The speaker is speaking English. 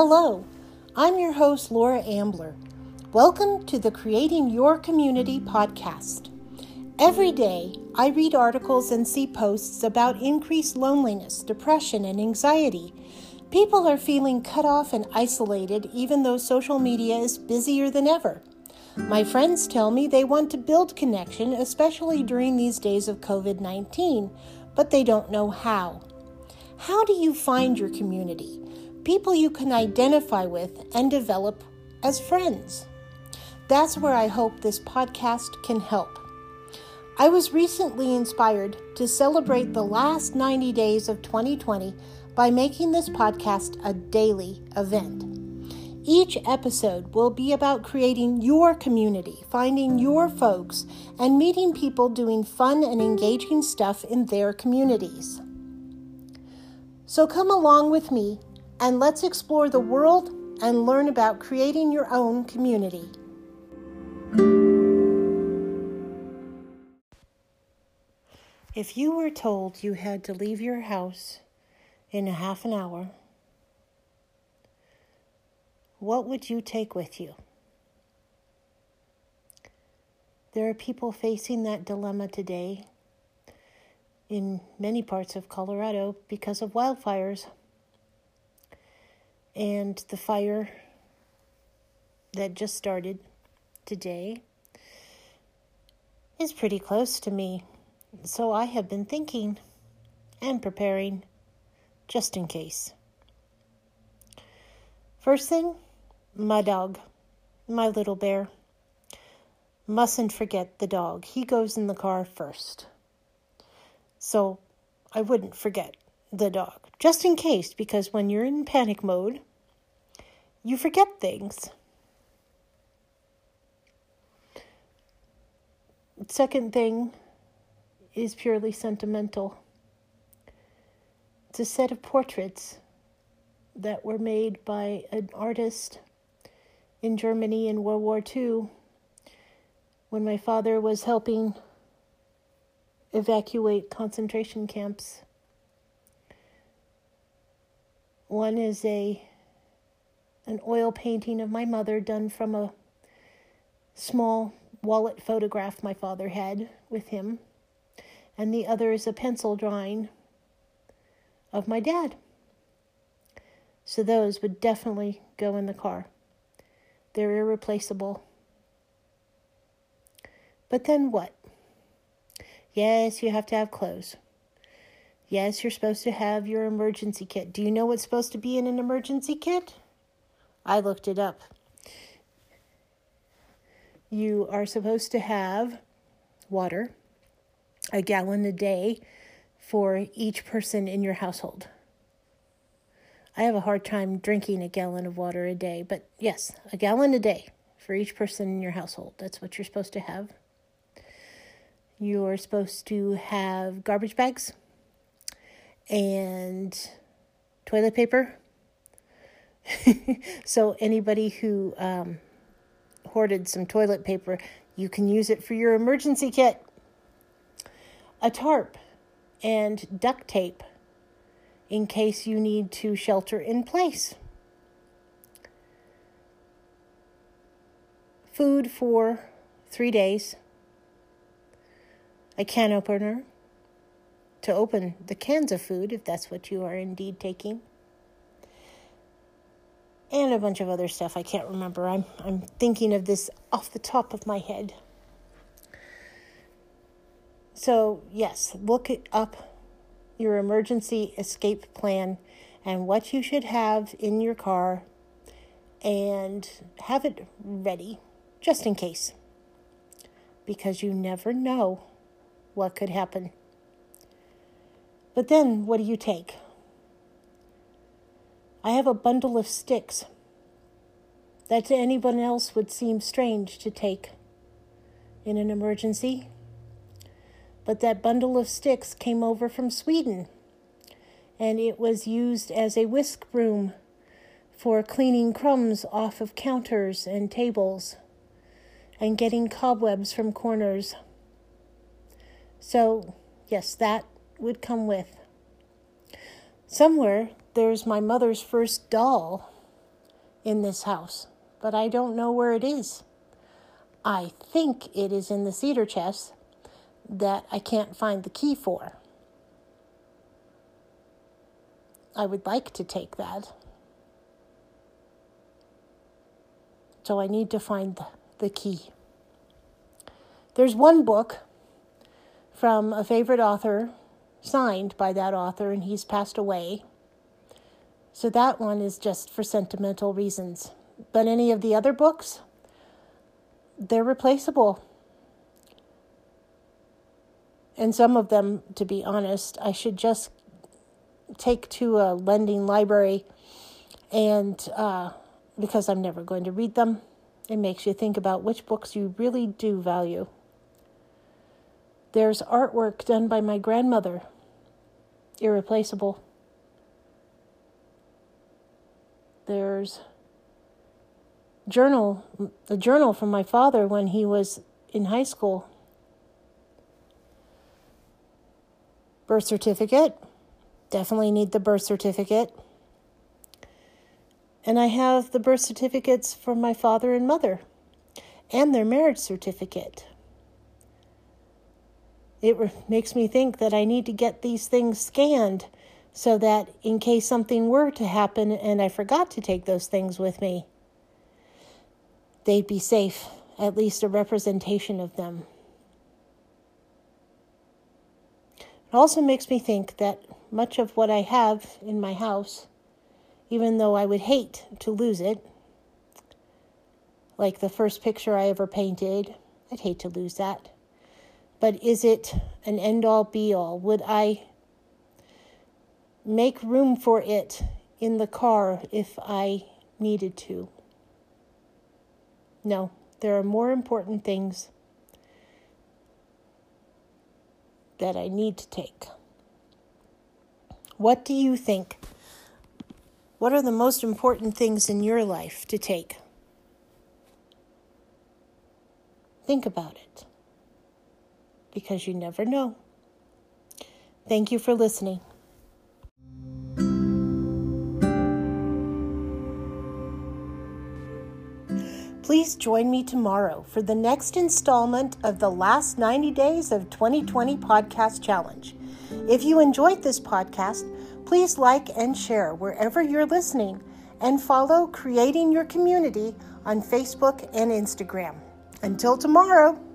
Hello, I'm your host, Laura Ambler. Welcome to the Creating Your Community podcast. Every day, I read articles and see posts about increased loneliness, depression, and anxiety. People are feeling cut off and isolated, even though social media is busier than ever. My friends tell me they want to build connection, especially during these days of COVID 19, but they don't know how. How do you find your community? People you can identify with and develop as friends. That's where I hope this podcast can help. I was recently inspired to celebrate the last 90 days of 2020 by making this podcast a daily event. Each episode will be about creating your community, finding your folks, and meeting people doing fun and engaging stuff in their communities. So come along with me and let's explore the world and learn about creating your own community. If you were told you had to leave your house in a half an hour, what would you take with you? There are people facing that dilemma today in many parts of Colorado because of wildfires. And the fire that just started today is pretty close to me. So I have been thinking and preparing just in case. First thing, my dog, my little bear. Mustn't forget the dog. He goes in the car first. So I wouldn't forget the dog, just in case, because when you're in panic mode, you forget things. Second thing is purely sentimental. It's a set of portraits that were made by an artist in Germany in World War II when my father was helping evacuate concentration camps. One is a an oil painting of my mother done from a small wallet photograph my father had with him, and the other is a pencil drawing of my dad. So those would definitely go in the car. They're irreplaceable. But then what? Yes, you have to have clothes. Yes, you're supposed to have your emergency kit. Do you know what's supposed to be in an emergency kit? I looked it up. You are supposed to have water, a gallon a day for each person in your household. I have a hard time drinking a gallon of water a day, but yes, a gallon a day for each person in your household. That's what you're supposed to have. You're supposed to have garbage bags and toilet paper. so, anybody who um, hoarded some toilet paper, you can use it for your emergency kit. A tarp and duct tape in case you need to shelter in place. Food for three days a can opener to open the cans of food if that's what you are indeed taking. And a bunch of other stuff I can't remember. I'm I'm thinking of this off the top of my head. So, yes, look up your emergency escape plan and what you should have in your car and have it ready just in case. Because you never know what could happen. But then, what do you take? I have a bundle of sticks that to anyone else would seem strange to take in an emergency. But that bundle of sticks came over from Sweden, and it was used as a whisk broom for cleaning crumbs off of counters and tables and getting cobwebs from corners. So, yes, that would come with. Somewhere there's my mother's first doll in this house, but I don't know where it is. I think it is in the cedar chest that I can't find the key for. I would like to take that. So I need to find the key. There's one book from a favorite author, signed by that author, and he's passed away. So that one is just for sentimental reasons. But any of the other books, they're replaceable. And some of them, to be honest, I should just take to a lending library and uh, because I'm never going to read them, it makes you think about which books you really do value. There's artwork done by my grandmother, irreplaceable. There's journal, a journal from my father when he was in high school. Birth certificate, definitely need the birth certificate. And I have the birth certificates from my father and mother and their marriage certificate. It makes me think that I need to get these things scanned so that in case something were to happen and I forgot to take those things with me, they'd be safe, at least a representation of them. It also makes me think that much of what I have in my house, even though I would hate to lose it, like the first picture I ever painted, I'd hate to lose that. But is it an end all be all? Would I make room for it in the car if I needed to? No, there are more important things that I need to take. What do you think? What are the most important things in your life to take? Think about it because you never know. Thank you for listening. Please join me tomorrow for the next installment of the last 90 days of 2020 podcast challenge. If you enjoyed this podcast, please like and share wherever you're listening and follow Creating Your Community on Facebook and Instagram. Until tomorrow.